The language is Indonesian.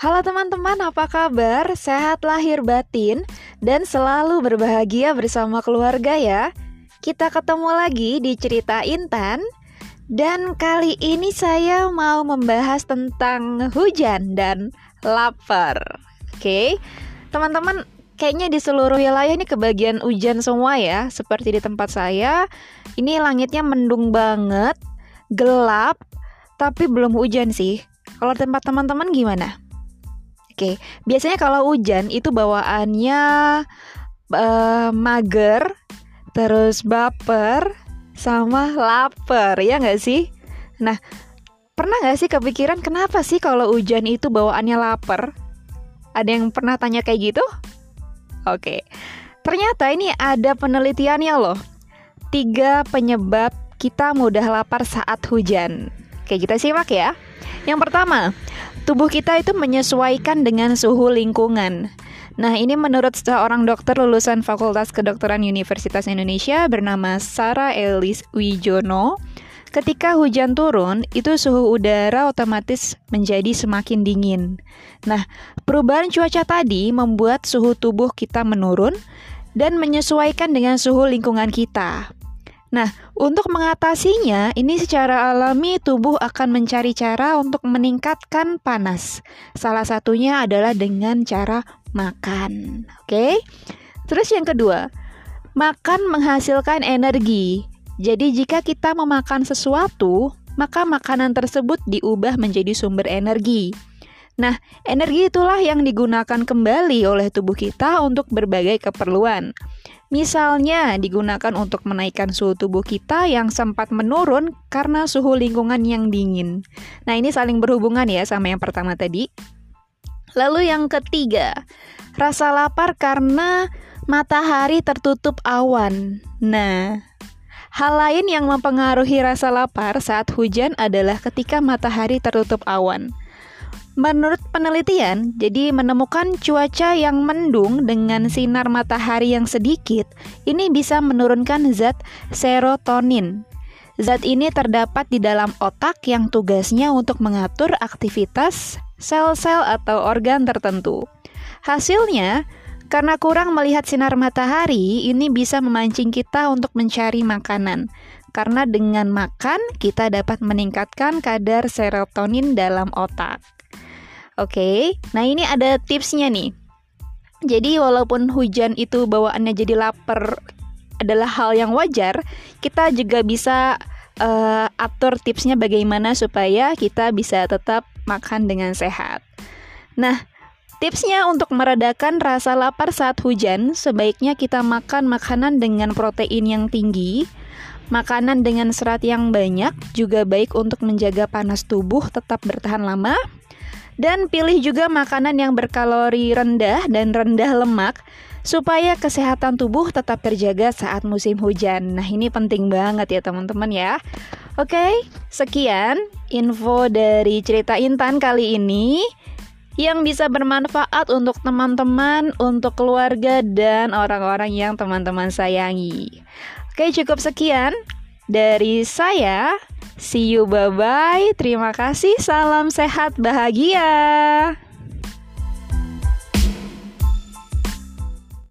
Halo teman-teman, apa kabar? Sehat lahir batin dan selalu berbahagia bersama keluarga ya. Kita ketemu lagi di cerita Intan dan kali ini saya mau membahas tentang hujan dan lapar. Oke, teman-teman, kayaknya di seluruh wilayah ini kebagian hujan semua ya. Seperti di tempat saya, ini langitnya mendung banget, gelap, tapi belum hujan sih. Kalau tempat teman-teman gimana? Oke, biasanya kalau hujan itu bawaannya uh, mager, terus baper, sama lapar, ya nggak sih? Nah, pernah nggak sih kepikiran kenapa sih kalau hujan itu bawaannya lapar? Ada yang pernah tanya kayak gitu? Oke, ternyata ini ada penelitiannya loh. Tiga penyebab kita mudah lapar saat hujan. Oke, kita simak ya. Yang pertama, tubuh kita itu menyesuaikan dengan suhu lingkungan. Nah, ini menurut seorang dokter lulusan Fakultas Kedokteran Universitas Indonesia bernama Sarah Elis Wijono. Ketika hujan turun, itu suhu udara otomatis menjadi semakin dingin. Nah, perubahan cuaca tadi membuat suhu tubuh kita menurun dan menyesuaikan dengan suhu lingkungan kita. Nah, untuk mengatasinya, ini secara alami tubuh akan mencari cara untuk meningkatkan panas. Salah satunya adalah dengan cara makan. Oke? Okay? Terus yang kedua, makan menghasilkan energi. Jadi jika kita memakan sesuatu, maka makanan tersebut diubah menjadi sumber energi. Nah, energi itulah yang digunakan kembali oleh tubuh kita untuk berbagai keperluan. Misalnya, digunakan untuk menaikkan suhu tubuh kita yang sempat menurun karena suhu lingkungan yang dingin. Nah, ini saling berhubungan ya sama yang pertama tadi. Lalu yang ketiga, rasa lapar karena matahari tertutup awan. Nah, hal lain yang mempengaruhi rasa lapar saat hujan adalah ketika matahari tertutup awan. Menurut penelitian, jadi menemukan cuaca yang mendung dengan sinar matahari yang sedikit, ini bisa menurunkan zat serotonin. Zat ini terdapat di dalam otak yang tugasnya untuk mengatur aktivitas sel-sel atau organ tertentu. Hasilnya, karena kurang melihat sinar matahari, ini bisa memancing kita untuk mencari makanan. Karena dengan makan, kita dapat meningkatkan kadar serotonin dalam otak. Oke, nah ini ada tipsnya nih. Jadi walaupun hujan itu bawaannya jadi lapar adalah hal yang wajar, kita juga bisa uh, atur tipsnya bagaimana supaya kita bisa tetap makan dengan sehat. Nah, tipsnya untuk meredakan rasa lapar saat hujan, sebaiknya kita makan makanan dengan protein yang tinggi. Makanan dengan serat yang banyak juga baik untuk menjaga panas tubuh tetap bertahan lama dan pilih juga makanan yang berkalori rendah dan rendah lemak supaya kesehatan tubuh tetap terjaga saat musim hujan. Nah, ini penting banget ya teman-teman ya. Oke, sekian info dari cerita Intan kali ini yang bisa bermanfaat untuk teman-teman, untuk keluarga dan orang-orang yang teman-teman sayangi. Oke, cukup sekian dari saya. See you, bye bye. Terima kasih. Salam sehat, bahagia.